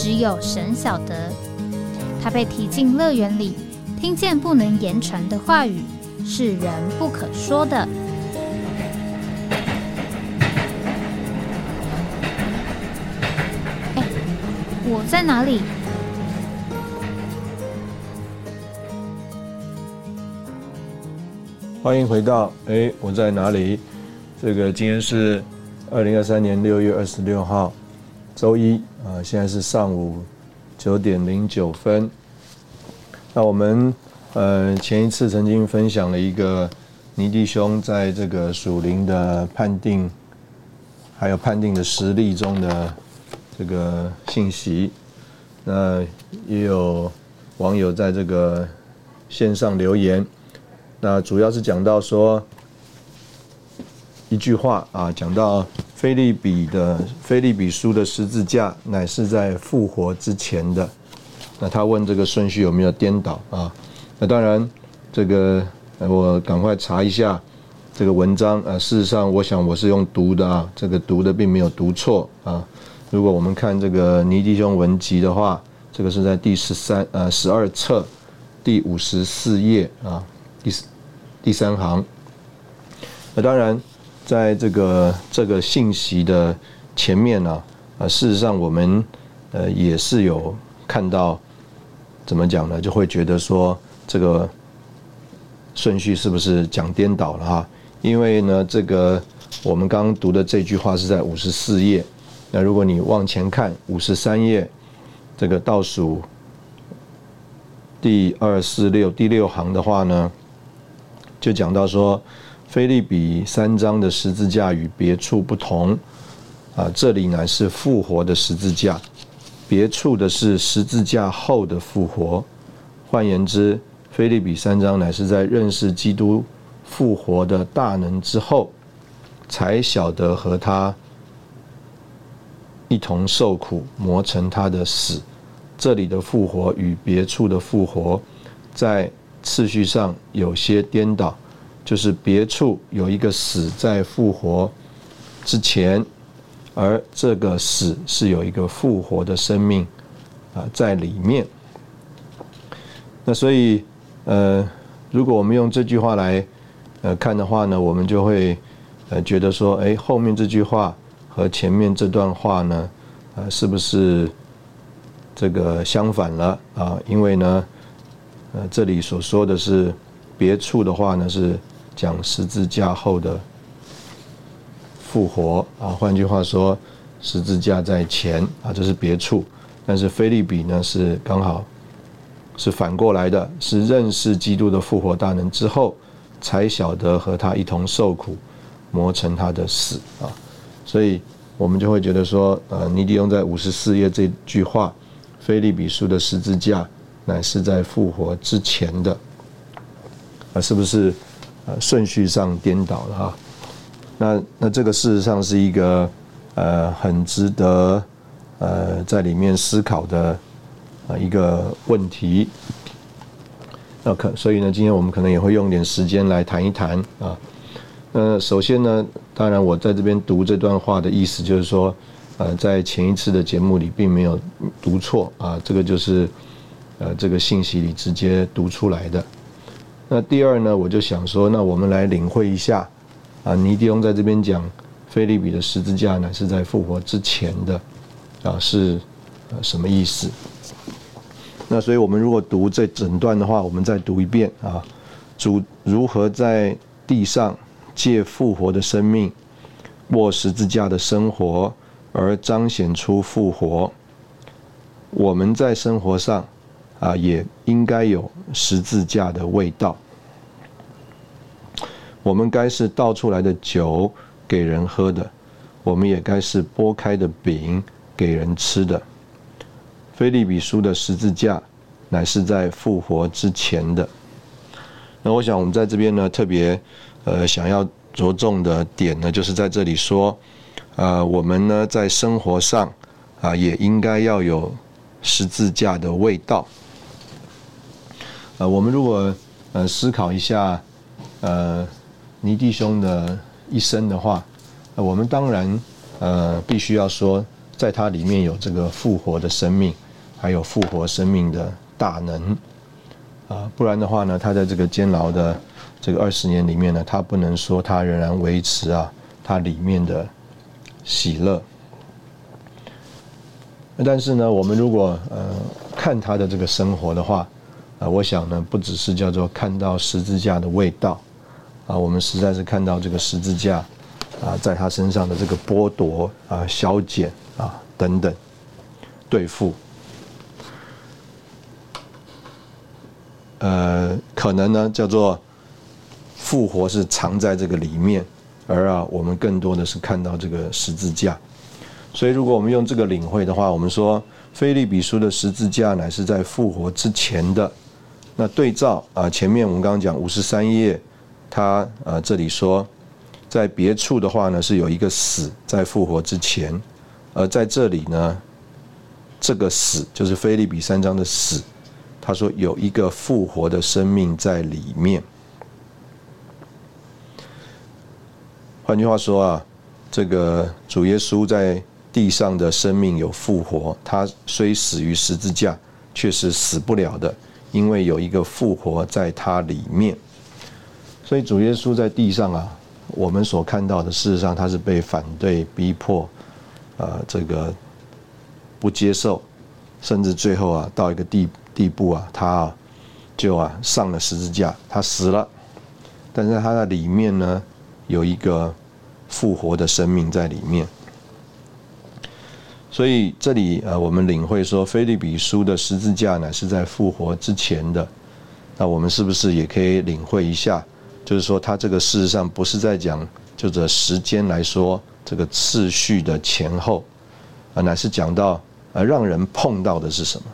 只有神晓得，他被提进乐园里，听见不能言传的话语，是人不可说的。哎，我在哪里？欢迎回到哎，我在哪里？这个今天是二零二三年六月二十六号。周一啊，现在是上午九点零九分。那我们呃前一次曾经分享了一个尼弟兄在这个属灵的判定，还有判定的实例中的这个信息。那也有网友在这个线上留言，那主要是讲到说一句话啊，讲到。菲利比的菲利比书的十字架乃是在复活之前的。那他问这个顺序有没有颠倒啊？那当然，这个我赶快查一下这个文章啊。事实上，我想我是用读的啊，这个读的并没有读错啊。如果我们看这个尼迪兄文集的话，这个是在第十三呃十二册第五十四页啊，第第三行。那当然。在这个这个信息的前面呢，啊，事实上我们呃也是有看到，怎么讲呢？就会觉得说这个顺序是不是讲颠倒了哈？因为呢，这个我们刚刚读的这句话是在五十四页，那如果你往前看五十三页，这个倒数第二四六第六行的话呢，就讲到说。菲利比三章的十字架与别处不同，啊，这里乃是复活的十字架，别处的是十字架后的复活。换言之，菲利比三章乃是在认识基督复活的大能之后，才晓得和他一同受苦，磨成他的死。这里的复活与别处的复活，在次序上有些颠倒。就是别处有一个死在复活之前，而这个死是有一个复活的生命啊在里面。那所以呃，如果我们用这句话来呃看的话呢，我们就会呃觉得说，哎，后面这句话和前面这段话呢，呃，是不是这个相反了啊？因为呢，呃，这里所说的是别处的话呢是。讲十字架后的复活啊，换句话说，十字架在前啊，这是别处；但是菲利比呢，是刚好是反过来的，是认识基督的复活大能之后，才晓得和他一同受苦，磨成他的死啊。所以我们就会觉得说，呃，尼迪翁在五十四页这句话，菲利比书的十字架乃是在复活之前的啊，是不是？呃，顺序上颠倒了哈，那那这个事实上是一个呃很值得呃在里面思考的呃一个问题。那可所以呢，今天我们可能也会用点时间来谈一谈啊。那首先呢，当然我在这边读这段话的意思就是说，呃，在前一次的节目里并没有读错啊，这个就是呃这个信息里直接读出来的。那第二呢，我就想说，那我们来领会一下，啊，尼迪翁在这边讲，菲利比的十字架呢是在复活之前的，啊，是呃什么意思？那所以我们如果读这整段的话，我们再读一遍啊，主如何在地上借复活的生命，握十字架的生活，而彰显出复活。我们在生活上。啊，也应该有十字架的味道。我们该是倒出来的酒给人喝的，我们也该是剥开的饼给人吃的。菲利比书的十字架乃是在复活之前的。那我想我们在这边呢，特别呃想要着重的点呢，就是在这里说，呃，我们呢在生活上啊，也应该要有十字架的味道。呃，我们如果呃思考一下，呃，尼弟兄的一生的话，我们当然呃必须要说，在他里面有这个复活的生命，还有复活生命的大能。啊，不然的话呢，他在这个监牢的这个二十年里面呢，他不能说他仍然维持啊，他里面的喜乐。但是呢，我们如果呃看他的这个生活的话，啊，我想呢，不只是叫做看到十字架的味道，啊，我们实在是看到这个十字架啊，在他身上的这个剥夺啊、消减啊等等对付。呃，可能呢，叫做复活是藏在这个里面，而啊，我们更多的是看到这个十字架。所以，如果我们用这个领会的话，我们说，菲利比书的十字架乃是在复活之前的。那对照啊，前面我们刚刚讲五十三页，他啊这里说，在别处的话呢，是有一个死在复活之前，而在这里呢，这个死就是菲利比三章的死。他说有一个复活的生命在里面。换句话说啊，这个主耶稣在地上的生命有复活，他虽死于十字架，却是死不了的，因为有一个复活在他里面。所以主耶稣在地上啊，我们所看到的，事实上他是被反对、逼迫，呃，这个不接受，甚至最后啊，到一个地。地步啊，他就啊上了十字架，他死了，但是他的里面呢有一个复活的生命在里面，所以这里呃我们领会说，菲利比书的十字架呢是在复活之前的，那我们是不是也可以领会一下？就是说，他这个事实上不是在讲就这时间来说这个次序的前后，啊，乃是讲到呃让人碰到的是什么？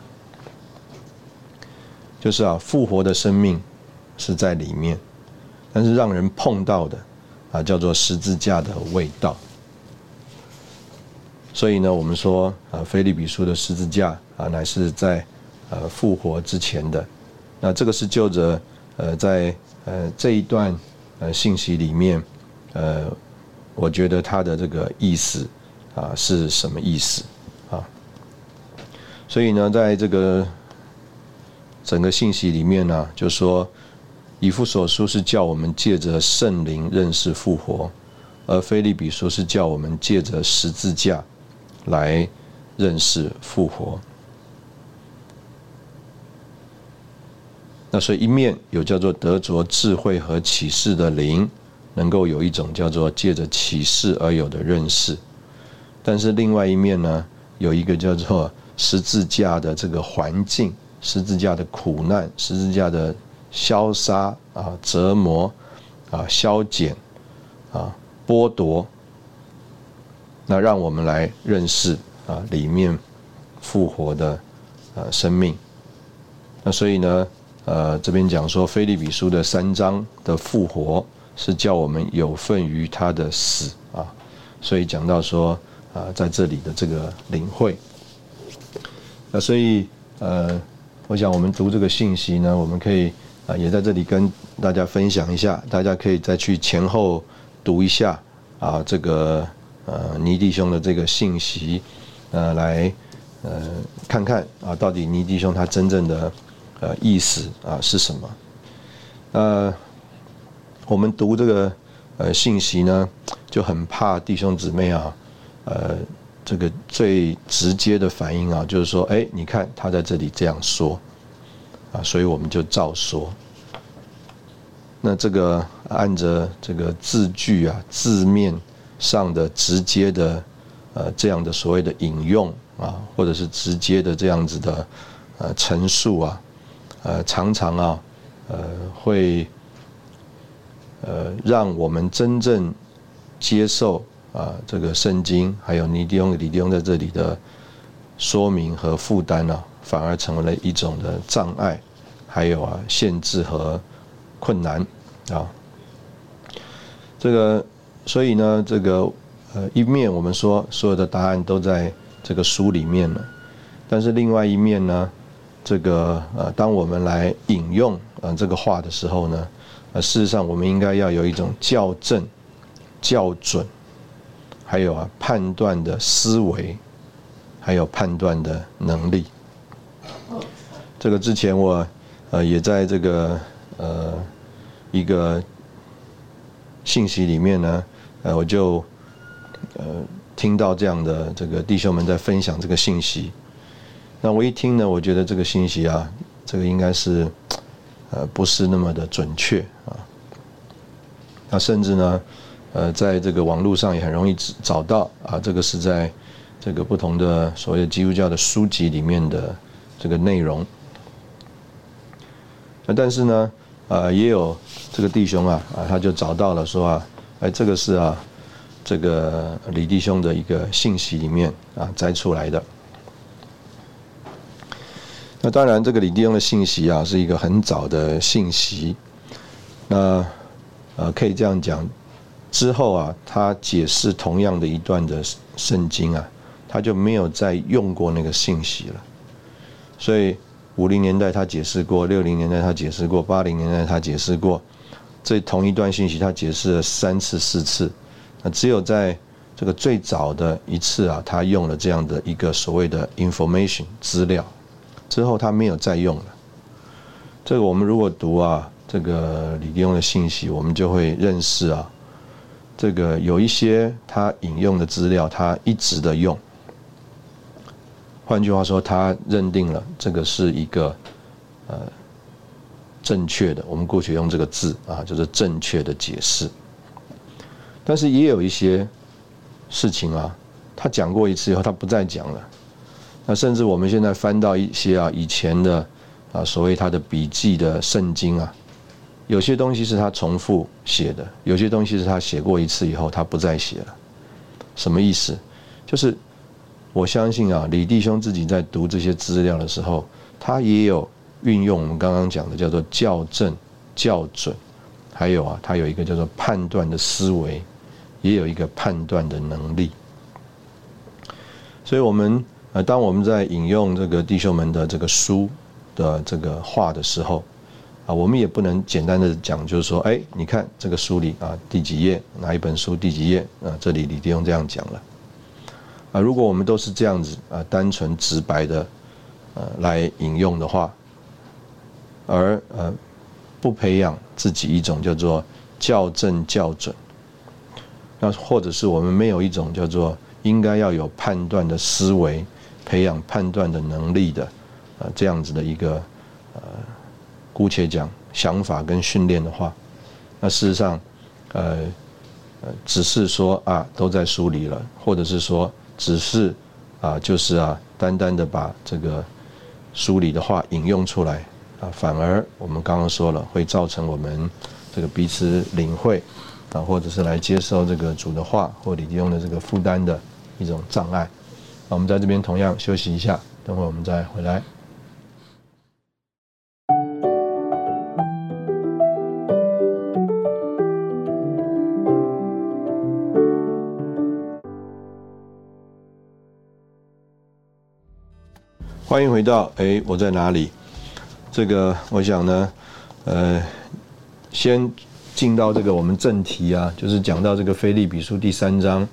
就是啊，复活的生命是在里面，但是让人碰到的啊，叫做十字架的味道。所以呢，我们说啊，菲利比书的十字架啊，乃是在呃复活之前的。那这个是就着呃在呃这一段呃信息里面，呃，我觉得它的这个意思啊是什么意思啊？所以呢，在这个。整个信息里面呢，就说以父所书是叫我们借着圣灵认识复活，而菲利比书是叫我们借着十字架来认识复活。那所以一面有叫做得着智慧和启示的灵，能够有一种叫做借着启示而有的认识，但是另外一面呢，有一个叫做十字架的这个环境。十字架的苦难，十字架的消杀啊、折磨啊、消减啊、剥夺，那让我们来认识啊里面复活的呃生命。那所以呢，呃这边讲说，菲利比书的三章的复活是叫我们有份于他的死啊，所以讲到说啊在这里的这个领会。那所以呃。我想，我们读这个信息呢，我们可以啊，也在这里跟大家分享一下。大家可以再去前后读一下啊，这个呃倪弟兄的这个信息，呃，来呃看看啊，到底倪弟兄他真正的呃意思啊是什么？呃，我们读这个呃信息呢，就很怕弟兄姊妹啊，呃。这个最直接的反应啊，就是说，哎，你看他在这里这样说，啊，所以我们就照说。那这个按着这个字句啊、字面上的直接的呃这样的所谓的引用啊，或者是直接的这样子的呃陈述啊，呃，常常啊，呃，会呃让我们真正接受。啊，这个圣经还有尼迪翁、李迪翁在这里的说明和负担呢，反而成为了一种的障碍，还有啊限制和困难啊。这个，所以呢，这个呃一面我们说所有的答案都在这个书里面了，但是另外一面呢，这个呃当我们来引用呃这个话的时候呢，呃事实上我们应该要有一种校正、校准，还有啊判断的思维。还有判断的能力。这个之前我呃也在这个呃一个信息里面呢，呃我就呃听到这样的这个弟兄们在分享这个信息。那我一听呢，我觉得这个信息啊，这个应该是呃不是那么的准确啊。那甚至呢，呃在这个网络上也很容易找到啊，这个是在。这个不同的所谓基督教的书籍里面的这个内容，那但是呢，啊，也有这个弟兄啊，啊，他就找到了说啊，哎，这个是啊，这个李弟兄的一个信息里面啊摘出来的。那当然，这个李弟兄的信息啊，是一个很早的信息。那呃，可以这样讲，之后啊，他解释同样的一段的圣经啊。他就没有再用过那个信息了，所以五零年代他解释过，六零年代他解释过，八零年代他解释过，这同一段信息他解释了三次四次，那只有在这个最早的一次啊，他用了这样的一个所谓的 information 资料，之后他没有再用了。这个我们如果读啊这个李弟兄的信息，我们就会认识啊，这个有一些他引用的资料，他一直的用。换句话说，他认定了这个是一个呃正确的。我们过去用这个字啊，就是正确的解释。但是也有一些事情啊，他讲过一次以后，他不再讲了。那甚至我们现在翻到一些啊以前的啊所谓他的笔记的圣经啊，有些东西是他重复写的，有些东西是他写过一次以后他不再写了。什么意思？就是。我相信啊，李弟兄自己在读这些资料的时候，他也有运用我们刚刚讲的叫做校正、校准，还有啊，它有一个叫做判断的思维，也有一个判断的能力。所以，我们呃，当我们在引用这个弟兄们的这个书的这个话的时候，啊，我们也不能简单的讲，就是说，哎，你看这个书里啊，第几页哪一本书第几页啊，这里李弟兄这样讲了。啊，如果我们都是这样子啊，单纯直白的，呃，来引用的话，而呃，不培养自己一种叫做校正校准，那或者是我们没有一种叫做应该要有判断的思维，培养判断的能力的，呃，这样子的一个呃，姑且讲想法跟训练的话，那事实上，呃，呃，只是说啊，都在书里了，或者是说。只是啊，就是啊，单单的把这个书里的话引用出来反而我们刚刚说了，会造成我们这个彼此领会啊，或者是来接受这个主的话或李弟兄的这个负担的一种障碍。那我们在这边同样休息一下，等会我们再回来。欢迎回到哎，我在哪里？这个我想呢，呃，先进到这个我们正题啊，就是讲到这个《菲利比书》第三章，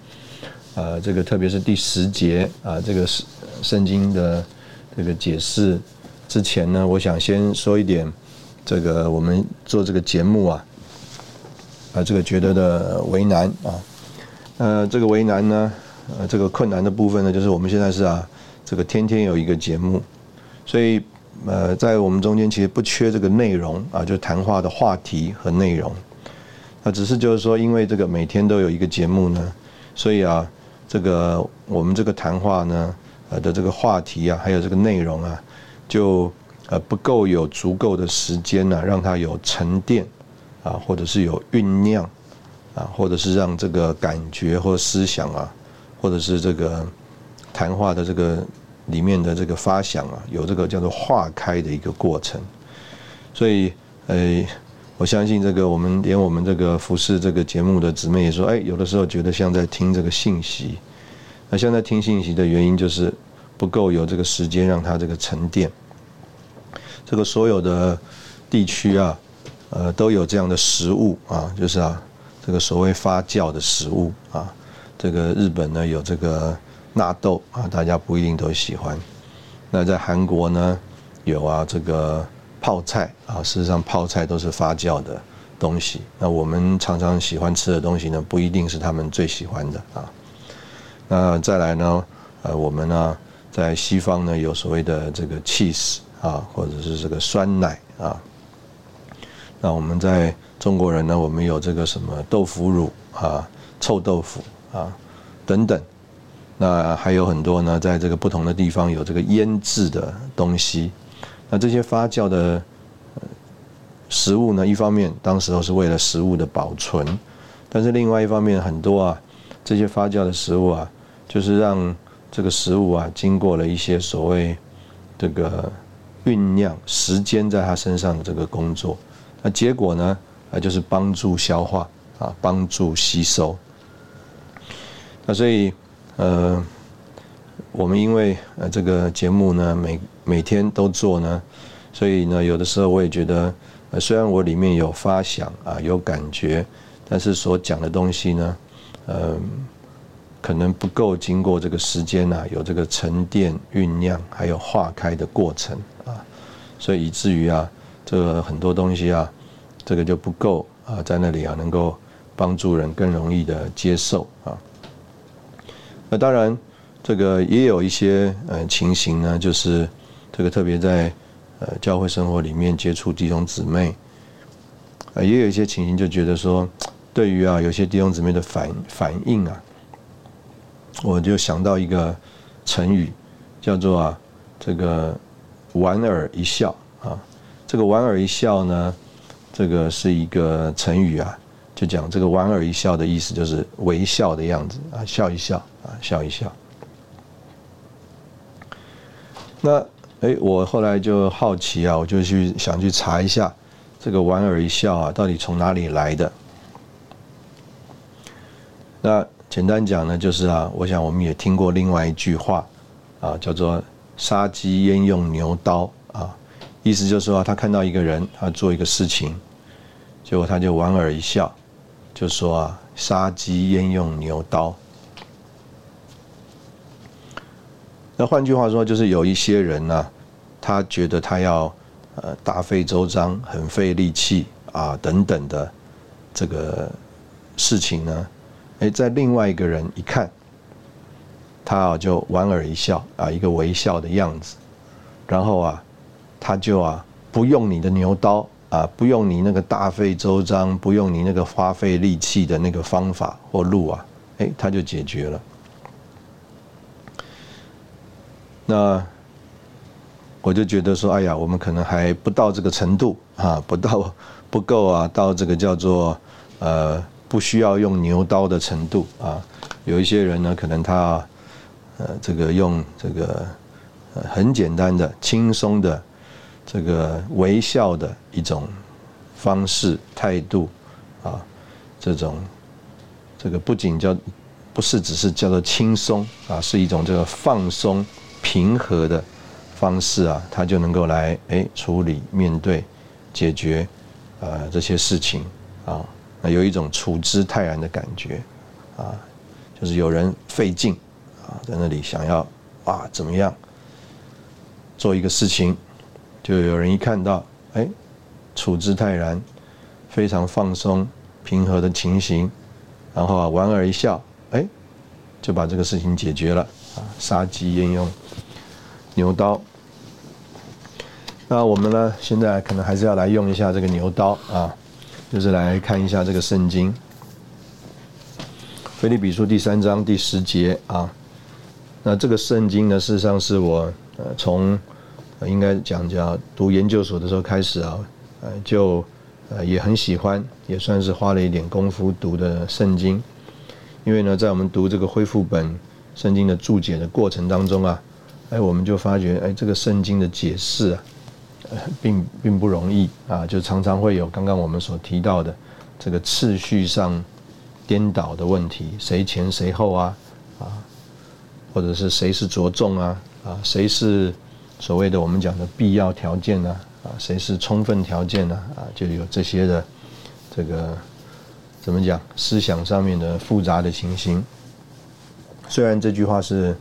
呃，这个特别是第十节啊，这个圣圣经的这个解释之前呢，我想先说一点，这个我们做这个节目啊，啊，这个觉得的为难啊，呃，这个为难呢，呃，这个困难的部分呢，就是我们现在是啊。这个天天有一个节目，所以呃，在我们中间其实不缺这个内容啊，就谈话的话题和内容。那只是就是说，因为这个每天都有一个节目呢，所以啊，这个我们这个谈话呢，呃的这个话题啊，还有这个内容啊，就呃不够有足够的时间呢，让它有沉淀啊，或者是有酝酿啊，或者是让这个感觉或思想啊，或者是这个谈话的这个。里面的这个发想啊，有这个叫做化开的一个过程，所以呃，我相信这个我们连我们这个服饰这个节目的姊妹也说，哎，有的时候觉得像在听这个信息，那现在听信息的原因就是不够有这个时间让它这个沉淀，这个所有的地区啊，呃，都有这样的食物啊，就是啊，这个所谓发酵的食物啊，这个日本呢有这个。纳豆啊，大家不一定都喜欢。那在韩国呢，有啊这个泡菜啊，事实上泡菜都是发酵的东西。那我们常常喜欢吃的东西呢，不一定是他们最喜欢的啊。那再来呢，呃，我们呢在西方呢有所谓的这个 cheese 啊，或者是这个酸奶啊。那我们在中国人呢，我们有这个什么豆腐乳啊、臭豆腐啊等等。那还有很多呢，在这个不同的地方有这个腌制的东西。那这些发酵的食物呢，一方面当时候是为了食物的保存，但是另外一方面，很多啊这些发酵的食物啊，就是让这个食物啊经过了一些所谓这个酝酿时间在它身上的这个工作，那结果呢，啊就是帮助消化啊，帮助吸收。那所以。呃，我们因为呃这个节目呢，每每天都做呢，所以呢，有的时候我也觉得，呃，虽然我里面有发想啊，有感觉，但是所讲的东西呢，呃，可能不够经过这个时间啊，有这个沉淀、酝酿，还有化开的过程啊，所以以至于啊，这个很多东西啊，这个就不够啊，在那里啊，能够帮助人更容易的接受啊。那当然，这个也有一些呃情形呢，就是这个特别在呃教会生活里面接触弟兄姊妹，啊，也有一些情形就觉得说，对于啊有些弟兄姊妹的反反应啊，我就想到一个成语，叫做啊这个莞尔一笑啊，这个莞尔一笑呢，这个是一个成语啊。就讲这个莞尔一笑的意思，就是微笑的样子啊，笑一笑啊，笑一笑。那哎，我后来就好奇啊，我就去想去查一下这个莞尔一笑啊，到底从哪里来的？那简单讲呢，就是啊，我想我们也听过另外一句话啊，叫做“杀鸡焉用牛刀”啊，意思就是说，他看到一个人他做一个事情，结果他就莞尔一笑。就说啊，杀鸡焉用牛刀？那换句话说，就是有一些人呢，他觉得他要呃大费周章、很费力气啊等等的这个事情呢，哎，在另外一个人一看，他啊就莞尔一笑啊，一个微笑的样子，然后啊，他就啊不用你的牛刀。啊，不用你那个大费周章，不用你那个花费力气的那个方法或路啊，哎，他就解决了。那我就觉得说，哎呀，我们可能还不到这个程度啊，不到 不够啊，到这个叫做呃不需要用牛刀的程度啊。有一些人呢，可能他呃这个用这个很简单的、轻松的。这个微笑的一种方式态度啊，这种这个不仅叫不是只是叫做轻松啊，是一种这个放松平和的方式啊，他就能够来哎处理面对解决呃这些事情啊，那有一种处之泰然的感觉啊，就是有人费劲啊，在那里想要啊怎么样做一个事情。就有人一看到，哎，处之泰然，非常放松、平和的情形，然后啊，莞尔一笑，就把这个事情解决了啊。杀鸡焉用牛刀？那我们呢，现在可能还是要来用一下这个牛刀啊，就是来看一下这个圣经《腓立比书》第三章第十节啊。那这个圣经呢，事实上是我呃从。应该讲叫读研究所的时候开始啊，呃，就呃也很喜欢，也算是花了一点功夫读的圣经。因为呢，在我们读这个恢复本圣经的注解的过程当中啊，哎，我们就发觉，哎，这个圣经的解释啊，并并不容易啊，就常常会有刚刚我们所提到的这个次序上颠倒的问题，谁前谁后啊，啊，或者是谁是着重啊，啊，谁是所谓的我们讲的必要条件呢？啊，谁是充分条件呢？啊，就有这些的这个怎么讲思想上面的复杂的情形。虽然这句话是。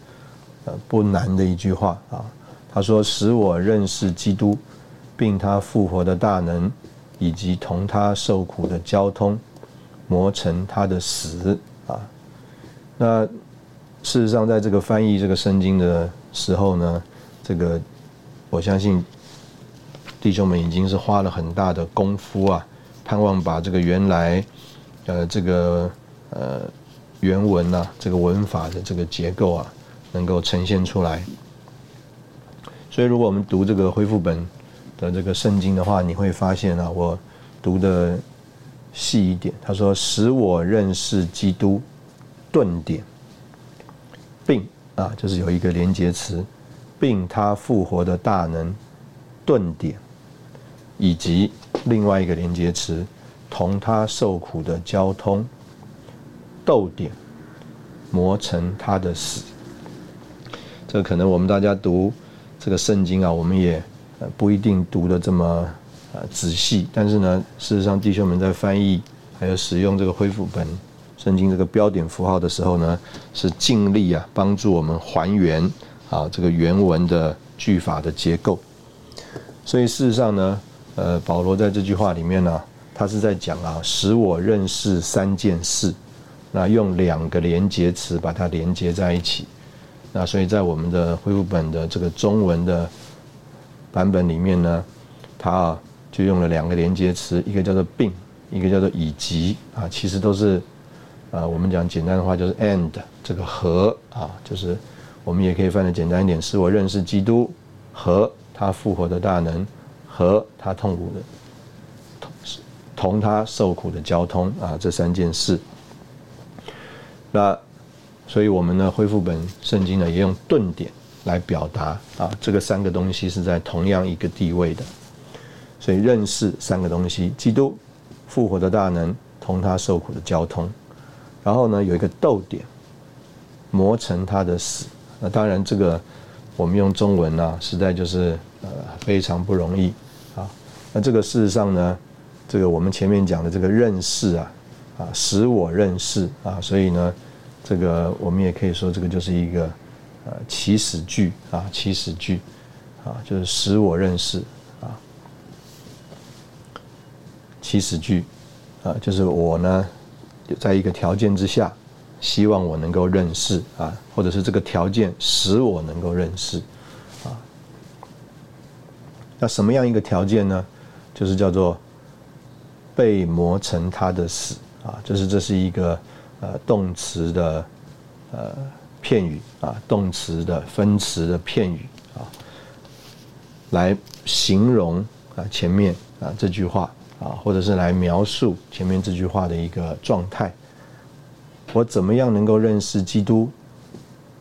呃，不难的一句话啊。他说：“使我认识基督，并他复活的大能，以及同他受苦的交通，磨成他的死啊。”那事实上，在这个翻译这个圣经的时候呢，这个我相信弟兄们已经是花了很大的功夫啊，盼望把这个原来呃这个呃原文啊这个文法的这个结构啊。能够呈现出来，所以如果我们读这个恢复本的这个圣经的话，你会发现啊，我读的细一点。他说：“使我认识基督，顿点，并啊，就是有一个连接词，并他复活的大能，顿点，以及另外一个连接词，同他受苦的交通，逗点，磨成他的死。”这可能我们大家读这个圣经啊，我们也不一定读的这么呃仔细。但是呢，事实上弟兄们在翻译还有使用这个恢复本圣经这个标点符号的时候呢，是尽力啊帮助我们还原啊这个原文的句法的结构。所以事实上呢，呃，保罗在这句话里面呢，他是在讲啊，使我认识三件事，那用两个连接词把它连接在一起。那所以在我们的恢复本的这个中文的版本里面呢，它啊就用了两个连接词，一个叫做并，一个叫做以及啊，其实都是啊我们讲简单的话就是 and 这个和啊，就是我们也可以翻的简单一点，使我认识基督和他复活的大能和他痛苦的同他受苦的交通啊这三件事，那。所以，我们呢，恢复本圣经呢，也用顿点来表达啊，这个三个东西是在同样一个地位的。所以，认识三个东西：基督复活的大能，同他受苦的交通。然后呢，有一个逗点，磨成他的死。那当然，这个我们用中文呢，实在就是呃非常不容易啊。那这个事实上呢，这个我们前面讲的这个认识啊，啊，使我认识啊，所以呢。这个我们也可以说，这个就是一个呃起始句啊，起始句啊，就是使我认识啊，起始句啊，就是我呢，在一个条件之下，希望我能够认识啊，或者是这个条件使我能够认识啊。那什么样一个条件呢？就是叫做被磨成他的死啊，就是这是一个。呃，动词的呃片语啊，动词的分词的片语啊，来形容啊前面啊这句话啊，或者是来描述前面这句话的一个状态。我怎么样能够认识基督，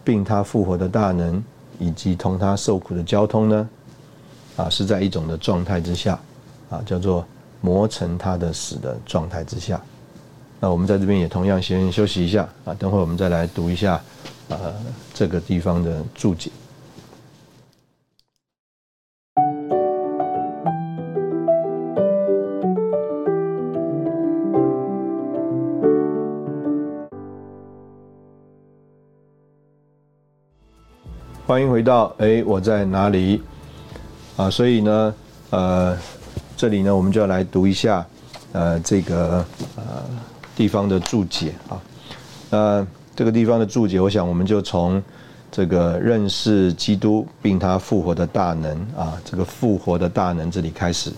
并他复活的大能，以及同他受苦的交通呢？啊，是在一种的状态之下啊，叫做磨成他的死的状态之下。那我们在这边也同样先休息一下啊，等会我们再来读一下呃这个地方的注解。欢迎回到哎我在哪里啊？所以呢呃这里呢我们就要来读一下呃这个呃。地方的注解啊，呃，这个地方的注解，我想我们就从这个认识基督并他复活的大能啊，这个复活的大能这里开始。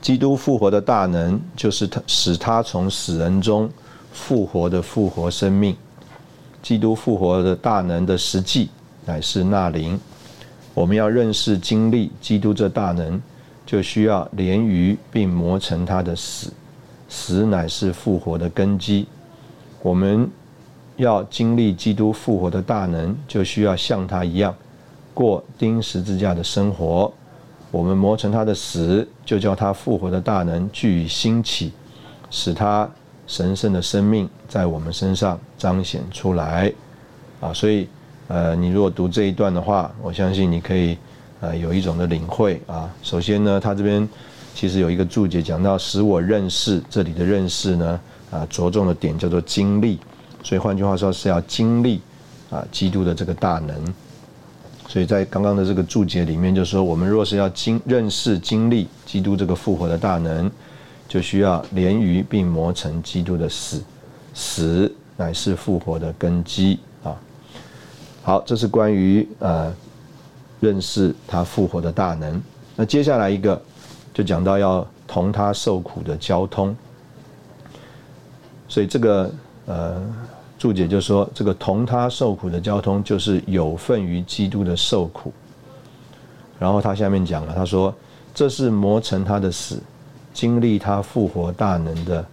基督复活的大能，就是他使他从死人中复活的复活生命。基督复活的大能的实际乃是那灵。我们要认识经历基督这大能，就需要连于并磨成他的死。死乃是复活的根基。我们要经历基督复活的大能，就需要像他一样过钉十字架的生活。我们磨成他的死，就叫他复活的大能具以兴起，使他神圣的生命在我们身上彰显出来。啊，所以，呃，你如果读这一段的话，我相信你可以，呃，有一种的领会啊。首先呢，他这边其实有一个注解讲到使我认识，这里的认识呢，啊，着重的点叫做经历。所以换句话说，是要经历啊，基督的这个大能。所以在刚刚的这个注解里面，就说我们若是要经认识、经历基督这个复活的大能，就需要连于并磨成基督的死，死乃是复活的根基啊。好，这是关于呃认识他复活的大能。那接下来一个就讲到要同他受苦的交通。所以这个呃。注解就说，这个同他受苦的交通，就是有份于基督的受苦。然后他下面讲了，他说这是磨成他的死，经历他复活大能的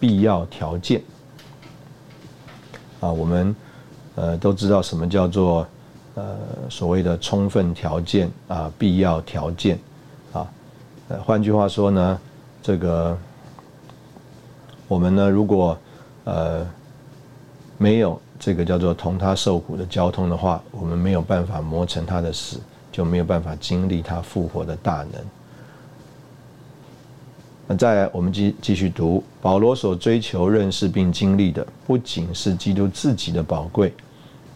必要条件。啊，我们呃都知道什么叫做呃所谓的充分条件啊，必要条件啊。呃，换句话说呢，这个我们呢，如果呃。没有这个叫做同他受苦的交通的话，我们没有办法磨成他的死，就没有办法经历他复活的大能。那再来，我们继继续读保罗所追求认识并经历的，不仅是基督自己的宝贵，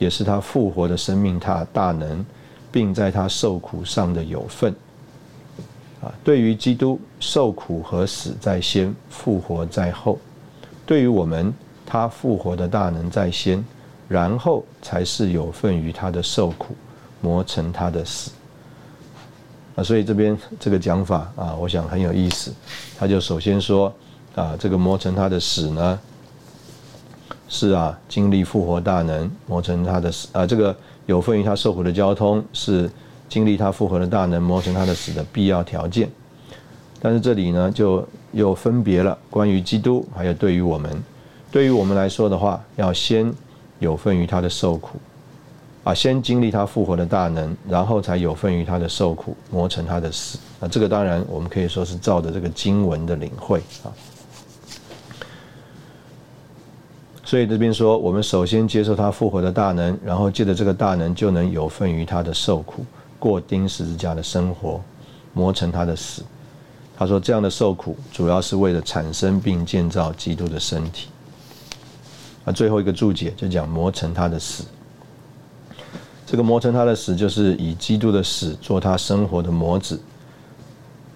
也是他复活的生命，他大能，并在他受苦上的有份。啊，对于基督受苦和死在先，复活在后，对于我们。他复活的大能在先，然后才是有份于他的受苦，磨成他的死。啊，所以这边这个讲法啊，我想很有意思。他就首先说啊，这个磨成他的死呢，是啊，经历复活大能磨成他的死啊，这个有份于他受苦的交通是经历他复活的大能磨成他的死的必要条件。但是这里呢，就又分别了关于基督，还有对于我们。对于我们来说的话，要先有份于他的受苦，啊，先经历他复活的大能，然后才有份于他的受苦，磨成他的死。那这个当然我们可以说是照着这个经文的领会啊。所以这边说，我们首先接受他复活的大能，然后借着这个大能就能有份于他的受苦，过钉十字架的生活，磨成他的死。他说，这样的受苦主要是为了产生并建造基督的身体。啊，最后一个注解就讲磨成他的死。这个磨成他的死，就是以基督的死做他生活的模子。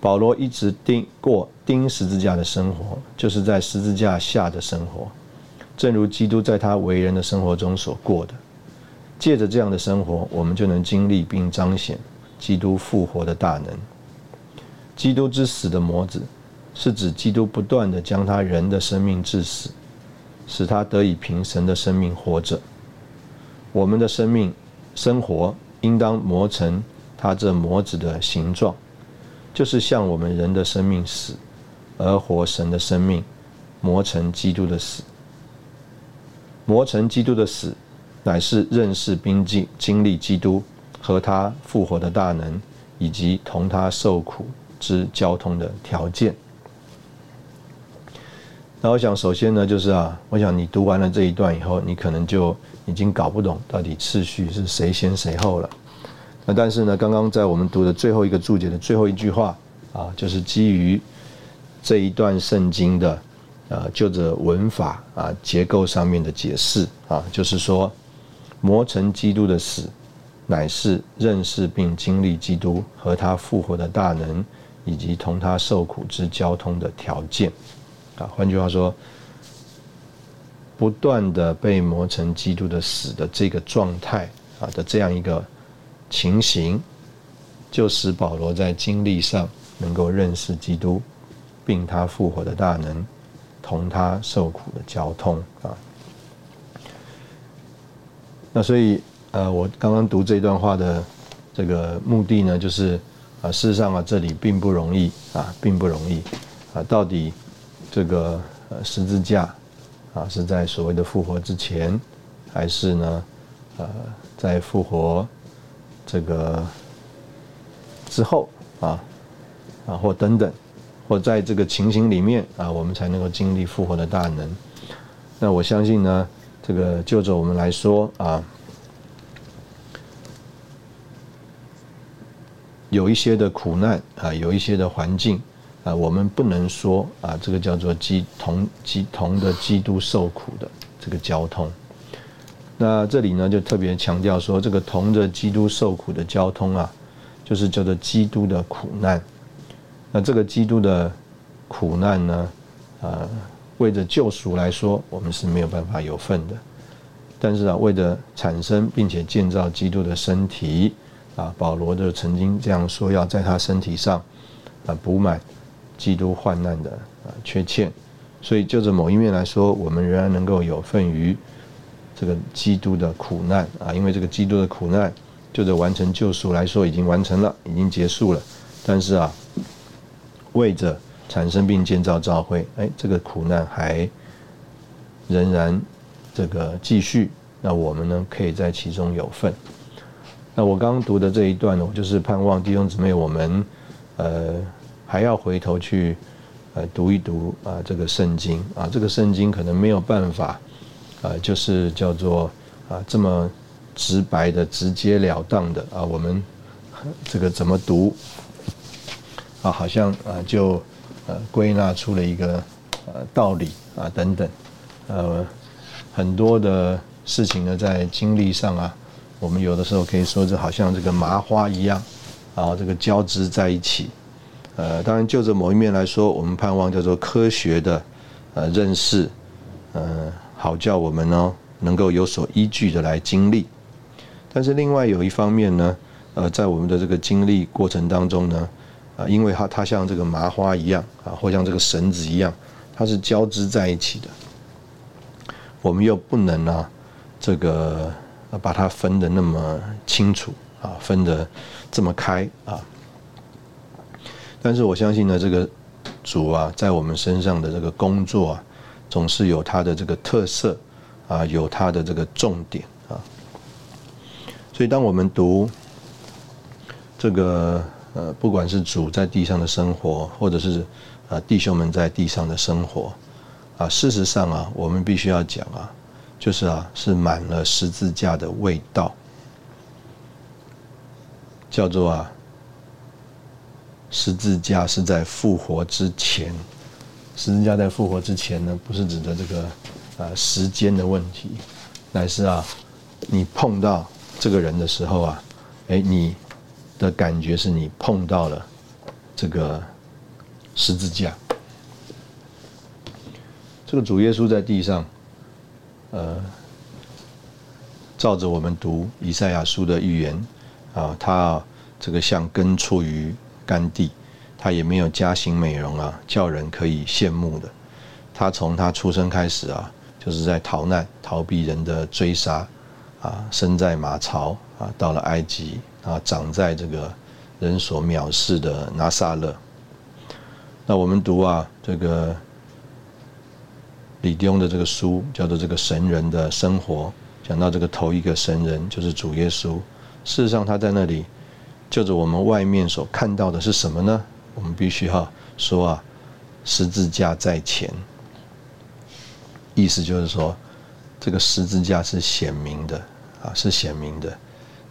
保罗一直钉过钉十字架的生活，就是在十字架下的生活，正如基督在他为人的生活中所过的。借着这样的生活，我们就能经历并彰显基督复活的大能。基督之死的模子，是指基督不断的将他人的生命致死。使他得以凭神的生命活着。我们的生命生活应当磨成他这模子的形状，就是像我们人的生命死，而活神的生命磨成基督的死。磨成基督的死，乃是认识并经经历基督和他复活的大能，以及同他受苦之交通的条件。那我想，首先呢，就是啊，我想你读完了这一段以后，你可能就已经搞不懂到底次序是谁先谁后了。那但是呢，刚刚在我们读的最后一个注解的最后一句话啊，就是基于这一段圣经的啊，就着文法啊结构上面的解释啊，就是说，磨成基督的死，乃是认识并经历基督和他复活的大能，以及同他受苦之交通的条件。啊，换句话说，不断的被磨成基督的死的这个状态啊的这样一个情形，就使保罗在经历上能够认识基督，并他复活的大能，同他受苦的交通啊。那所以呃，我刚刚读这段话的这个目的呢，就是啊，事实上啊，这里并不容易啊，并不容易啊，到底。这个十字架啊，是在所谓的复活之前还是呢，呃，在复活这个之后啊，啊或等等，或在这个情形里面啊，我们才能够经历复活的大能。那我相信呢，这个就着我们来说啊，有一些的苦难啊，有一些的环境啊，我们不能说啊，这个叫做基同基同的基督受苦的这个交通。那这里呢，就特别强调说，这个同着基督受苦的交通啊，就是叫做基督的苦难。那这个基督的苦难呢，啊。为着救赎来说，我们是没有办法有份的。但是啊，为着产生并且建造基督的身体，啊，保罗就曾经这样说，要在他身体上啊补满基督患难的啊缺欠。所以就着某一面来说，我们仍然能够有份于这个基督的苦难啊，因为这个基督的苦难，就着完成救赎来说，已经完成了，已经结束了。但是啊，为着产生并建造教会，哎，这个苦难还仍然这个继续。那我们呢，可以在其中有份。那我刚刚读的这一段呢，我就是盼望弟兄姊妹，我们呃还要回头去呃读一读啊这个圣经啊，这个圣经可能没有办法啊，就是叫做啊这么直白的、直截了当的啊，我们这个怎么读啊，好像啊就。呃，归纳出了一个呃道理啊等等，呃，很多的事情呢，在经历上啊，我们有的时候可以说这好像这个麻花一样，啊，这个交织在一起。呃，当然就着某一面来说，我们盼望叫做科学的呃认识，呃，好叫我们呢能够有所依据的来经历。但是另外有一方面呢，呃，在我们的这个经历过程当中呢。啊，因为它它像这个麻花一样啊，或像这个绳子一样，它是交织在一起的。我们又不能呢，这个把它分的那么清楚啊，分的这么开啊。但是我相信呢，这个主啊，在我们身上的这个工作啊，总是有它的这个特色啊，有它的这个重点啊。所以当我们读这个。呃，不管是主在地上的生活，或者是啊弟兄们在地上的生活，啊，事实上啊，我们必须要讲啊，就是啊，是满了十字架的味道，叫做啊，十字架是在复活之前，十字架在复活之前呢，不是指的这个啊时间的问题，乃是啊，你碰到这个人的时候啊，哎你。的感觉是你碰到了这个十字架，这个主耶稣在地上，呃，照着我们读以赛亚书的预言啊，他这个像根出于干地，他也没有加型美容啊，叫人可以羡慕的。他从他出生开始啊，就是在逃难，逃避人的追杀啊，身在马槽啊，到了埃及。啊，长在这个人所藐视的拿撒勒。那我们读啊，这个李弟兄的这个书叫做《这个神人的生活》，讲到这个头一个神人就是主耶稣。事实上，他在那里，就着我们外面所看到的是什么呢？我们必须要说啊，十字架在前，意思就是说，这个十字架是显明的啊，是显明的。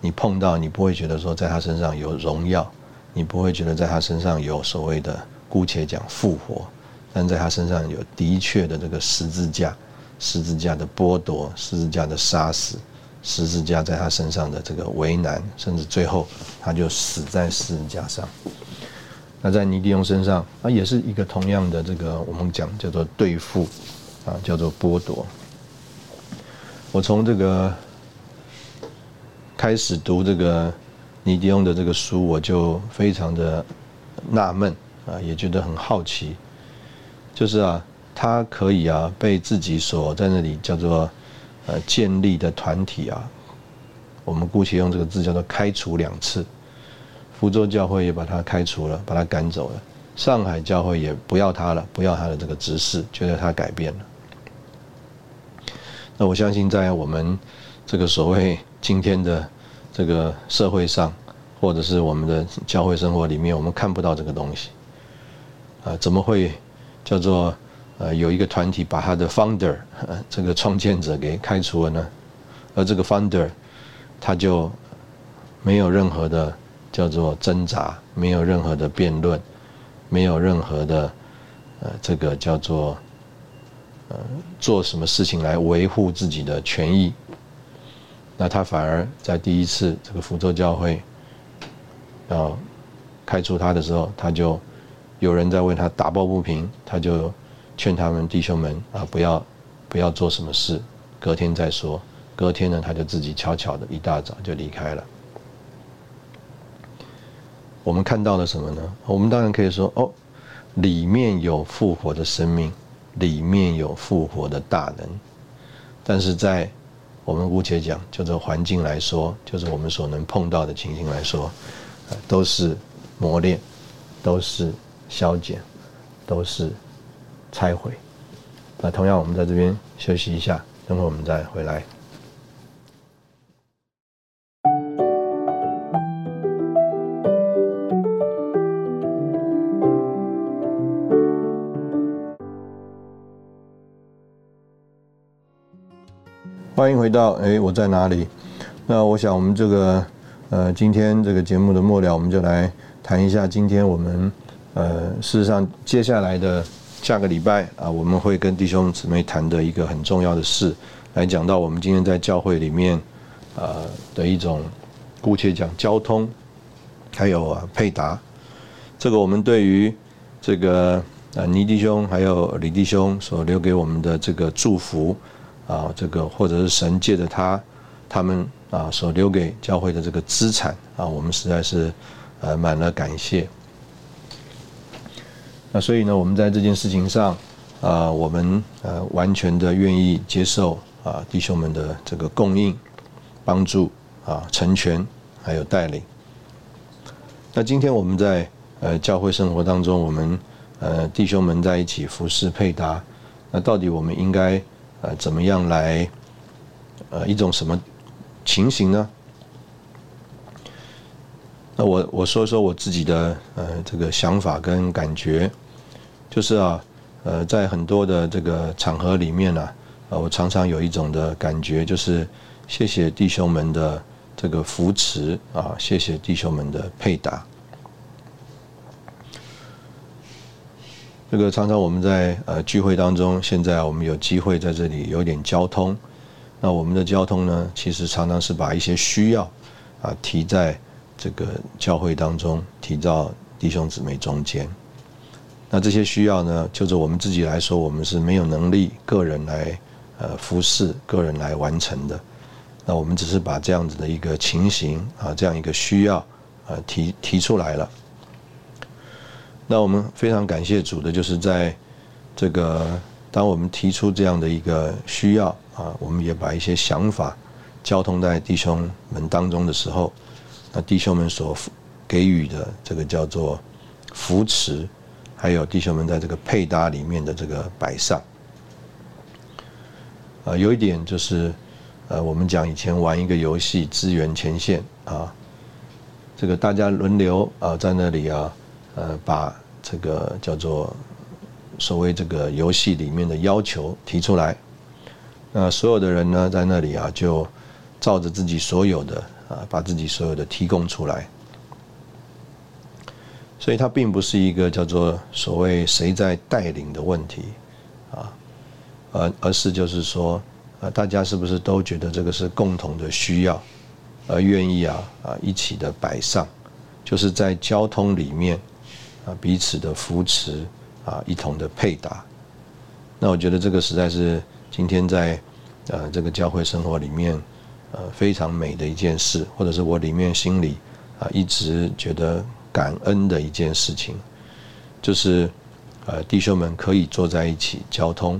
你碰到你不会觉得说在他身上有荣耀，你不会觉得在他身上有所谓的姑且讲复活，但在他身上有的确的这个十字架，十字架的剥夺，十字架的杀死，十字架在他身上的这个为难，甚至最后他就死在十字架上。那在尼迪翁身上，啊，也是一个同样的这个我们讲叫做对付，啊，叫做剥夺。我从这个。开始读这个尼迪翁的这个书，我就非常的纳闷啊，也觉得很好奇。就是啊，他可以啊被自己所在那里叫做呃建立的团体啊，我们姑且用这个字叫做开除两次。福州教会也把他开除了，把他赶走了。上海教会也不要他了，不要他的这个执事，觉得他改变了。那我相信在我们。这个所谓今天的这个社会上，或者是我们的教会生活里面，我们看不到这个东西。啊，怎么会叫做呃有一个团体把他的 founder 这个创建者给开除了呢？而这个 founder 他就没有任何的叫做挣扎，没有任何的辩论，没有任何的呃这个叫做呃做什么事情来维护自己的权益。那他反而在第一次这个福州教会要开除他的时候，他就。有人在为他打抱不平，他就劝他们弟兄们啊，不要不要做什么事，隔天再说。隔天呢，他就自己悄悄的一大早就离开了。我们看到了什么呢？我们当然可以说，哦，里面有复活的生命，里面有复活的大能。但是在我们姑且讲，就这环境来说，就是我们所能碰到的情形来说，都是磨练，都是。消减都是拆毁。那同样，我们在这边休息一下，等会我们再回来。欢迎回到哎，我在哪里？那我想，我们这个呃，今天这个节目的末了，我们就来谈一下今天我们。呃，事实上，接下来的下个礼拜啊，我们会跟弟兄姊妹谈的一个很重要的事，来讲到我们今天在教会里面啊的一种，姑且讲交通，还有啊配搭。这个我们对于这个啊倪弟兄还有李弟兄所留给我们的这个祝福啊，这个或者是神借着他他们啊所留给教会的这个资产啊，我们实在是呃满了感谢。那所以呢，我们在这件事情上，啊，我们呃完全的愿意接受啊弟兄们的这个供应、帮助啊成全还有带领。那今天我们在呃教会生活当中，我们呃弟兄们在一起服侍配搭，那到底我们应该呃怎么样来呃一种什么情形呢？那我我说说我自己的呃这个想法跟感觉。就是啊，呃，在很多的这个场合里面呢，呃，我常常有一种的感觉，就是谢谢弟兄们的这个扶持啊，谢谢弟兄们的配搭。这个常常我们在呃聚会当中，现在我们有机会在这里有点交通，那我们的交通呢，其实常常是把一些需要啊提在这个教会当中，提到弟兄姊妹中间。那这些需要呢，就是我们自己来说，我们是没有能力个人来呃服侍、个人来完成的。那我们只是把这样子的一个情形啊，这样一个需要啊提提出来了。那我们非常感谢主的，就是在这个当我们提出这样的一个需要啊，我们也把一些想法交通在弟兄们当中的时候，那弟兄们所给予的这个叫做扶持。还有弟兄们在这个配搭里面的这个摆上，啊，有一点就是，呃，我们讲以前玩一个游戏，支援前线啊，这个大家轮流啊在那里啊，呃，把这个叫做所谓这个游戏里面的要求提出来，那所有的人呢在那里啊就照着自己所有的啊，把自己所有的提供出来。所以它并不是一个叫做所谓谁在带领的问题，啊，而而是就是说，啊，大家是不是都觉得这个是共同的需要，而愿意啊啊一起的摆上，就是在交通里面啊彼此的扶持啊一同的配搭。那我觉得这个实在是今天在呃这个教会生活里面呃非常美的一件事，或者是我里面心里啊一直觉得。感恩的一件事情，就是呃，弟兄们可以坐在一起交通，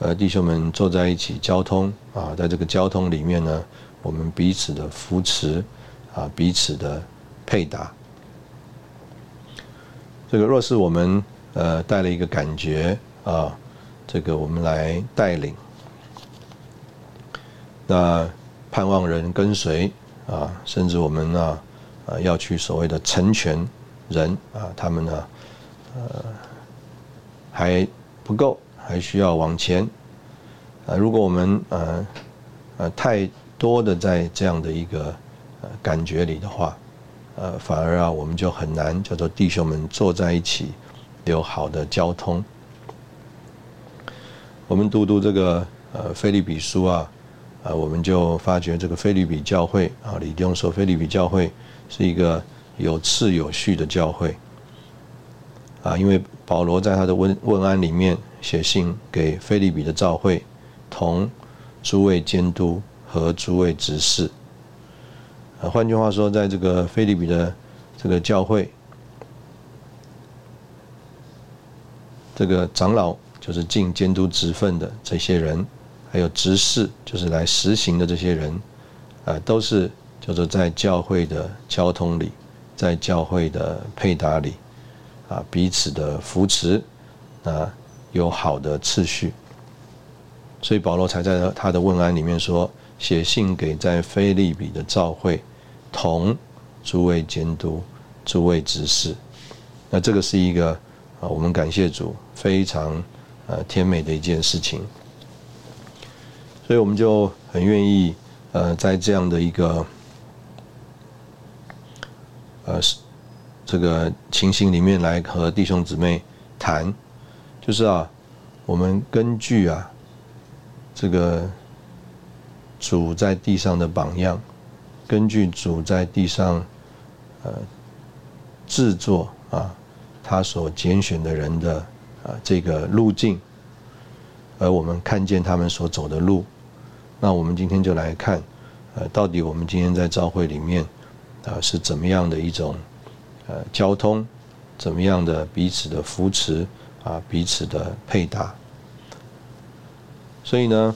呃，弟兄们坐在一起交通啊，在这个交通里面呢，我们彼此的扶持啊，彼此的配搭。这个若是我们呃带了一个感觉啊，这个我们来带领，那盼望人跟随啊，甚至我们呢，啊，要去所谓的成全人啊，他们呢，呃，还不够，还需要往前啊。如果我们呃呃太多的在这样的一个呃感觉里的话，呃，反而啊，我们就很难叫做弟兄们坐在一起有好的交通。我们读读这个呃《菲利比书》啊，啊，我们就发觉这个菲利比教会啊，李弟兄说菲利比教会是一个有次有序的教会啊，因为保罗在他的问问安里面写信给菲利比的教会，同诸位监督和诸位执事。换句话说，在这个菲利比的这个教会，这个长老就是尽监督职分的这些人，还有执事就是来实行的这些人，啊，都是叫做在教会的交通里，在教会的配搭里，啊，彼此的扶持，啊，有好的次序，所以保罗才在他的问安里面说，写信给在菲利比的教会。同诸位监督、诸位执事，那这个是一个啊，我们感谢主非常呃甜美的一件事情，所以我们就很愿意呃在这样的一个呃这个情形里面来和弟兄姊妹谈，就是啊，我们根据啊这个主在地上的榜样。根据主在地上，呃，制作啊，他所拣选的人的啊这个路径，而我们看见他们所走的路，那我们今天就来看，呃，到底我们今天在教会里面啊是怎么样的一种呃交通，怎么样的彼此的扶持啊，彼此的配搭。所以呢，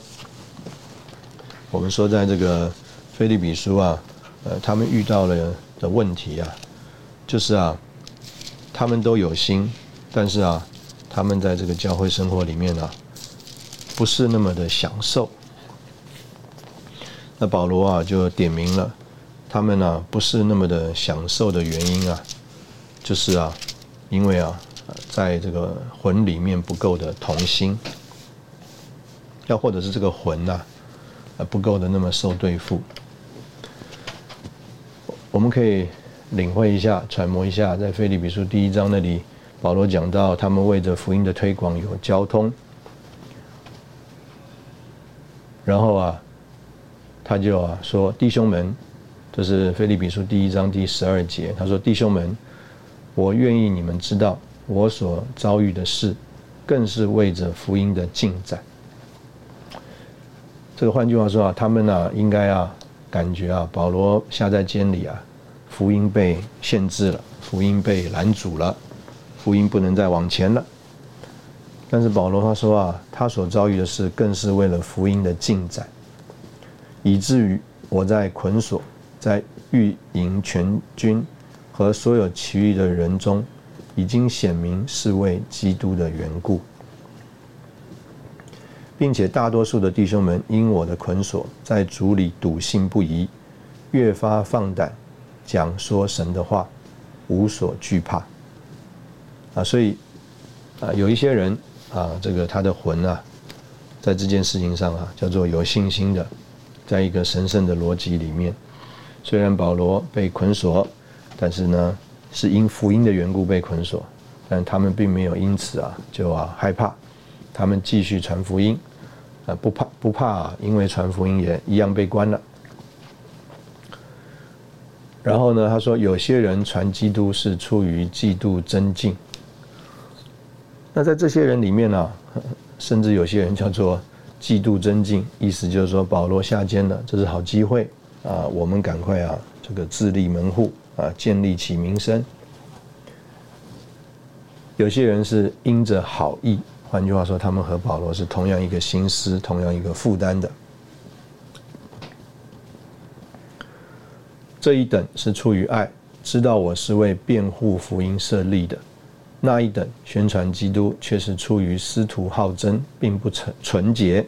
我们说在这个。菲利比书啊，呃，他们遇到了的问题啊，就是啊，他们都有心，但是啊，他们在这个教会生活里面呢，不是那么的享受。那保罗啊，就点明了他们呢不是那么的享受的原因啊，就是啊，因为啊，在这个魂里面不够的同心，要或者是这个魂呐，呃，不够的那么受对付。我们可以领会一下、揣摩一下，在菲利比书第一章那里，保罗讲到他们为着福音的推广有交通，然后啊，他就啊说：“弟兄们，这是菲利比书第一章第十二节。他说：‘弟兄们，我愿意你们知道我所遭遇的事，更是为着福音的进展。’这个换句话说啊，他们呢应该啊。”感觉啊，保罗下在监里啊，福音被限制了，福音被拦阻了，福音不能再往前了。但是保罗他说啊，他所遭遇的事，更是为了福音的进展，以至于我在捆锁、在御营全军和所有其余的人中，已经显明是为基督的缘故。并且大多数的弟兄们因我的捆锁，在主里笃信不疑，越发放胆讲说神的话，无所惧怕。啊，所以啊，有一些人啊，这个他的魂啊，在这件事情上啊，叫做有信心的，在一个神圣的逻辑里面，虽然保罗被捆锁，但是呢，是因福音的缘故被捆锁，但他们并没有因此啊就啊害怕，他们继续传福音。啊，不怕不怕，啊因为传福音也一样被关了。然后呢，他说有些人传基督是出于嫉妒增进。那在这些人里面呢，甚至有些人叫做嫉妒增进，意思就是说保罗下监了，这是好机会啊，我们赶快啊，这个自立门户啊，建立起名声。有些人是因着好意。换句话说，他们和保罗是同样一个心思，同样一个负担的。这一等是出于爱，知道我是为辩护福音设立的；那一等宣传基督，却是出于师徒好争，并不纯纯洁，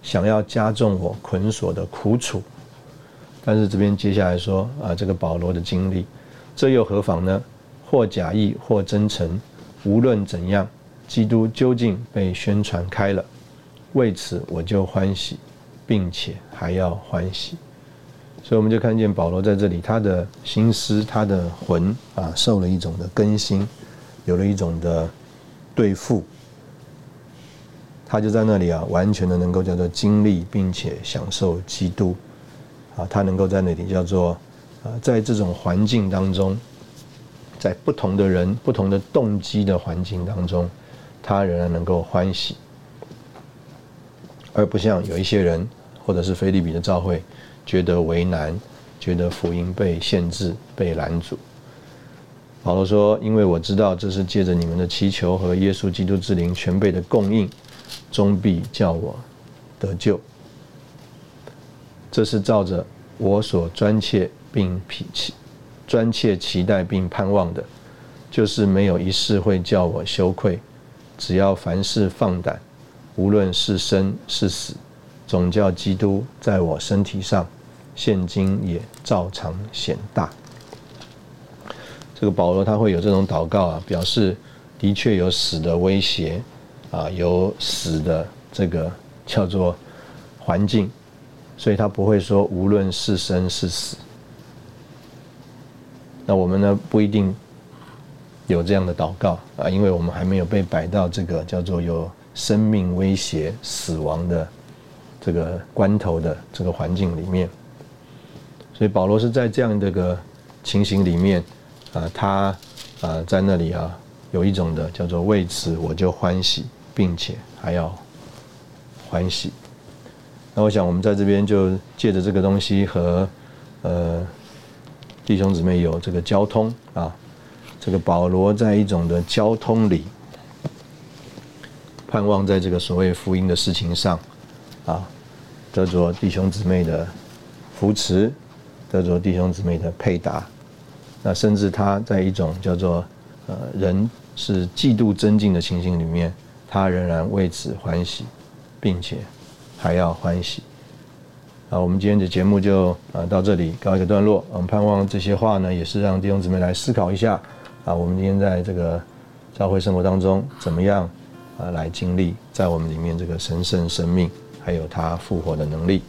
想要加重我捆锁的苦楚。但是这边接下来说啊，这个保罗的经历，这又何妨呢？或假意，或真诚，无论怎样，基督究竟被宣传开了，为此我就欢喜，并且还要欢喜。所以我们就看见保罗在这里，他的心思，他的魂啊，受了一种的更新，有了一种的对付。他就在那里啊，完全的能够叫做经历，并且享受基督。啊，他能够在那里叫做，啊，在这种环境当中，在不同的人、不同的动机的环境当中，他仍然能够欢喜，而不像有一些人，或者是菲利比的教会，觉得为难，觉得福音被限制、被拦阻。保罗说：“因为我知道这是借着你们的祈求和耶稣基督之灵全备的供应，终必叫我得救。”这是照着我所专切并期专切期待并盼望的，就是没有一事会叫我羞愧。只要凡事放胆，无论是生是死，总叫基督在我身体上，现今也照常显大。这个保罗他会有这种祷告啊，表示的确有死的威胁啊，有死的这个叫做环境。所以他不会说无论是生是死，那我们呢不一定有这样的祷告啊，因为我们还没有被摆到这个叫做有生命威胁、死亡的这个关头的这个环境里面。所以保罗是在这样的个情形里面啊，他啊在那里啊有一种的叫做为此我就欢喜，并且还要欢喜。那我想，我们在这边就借着这个东西和呃弟兄姊妹有这个交通啊，这个保罗在一种的交通里，盼望在这个所谓福音的事情上啊，得着弟兄姊妹的扶持，叫做弟兄姊妹的配搭，那甚至他在一种叫做呃人是嫉妒增进的情形里面，他仍然为此欢喜，并且。还要欢喜，啊，我们今天的节目就啊到这里告一个段落。我们盼望这些话呢，也是让弟兄姊妹来思考一下，啊，我们今天在这个教会生活当中，怎么样啊来经历在我们里面这个神圣生命，还有他复活的能力。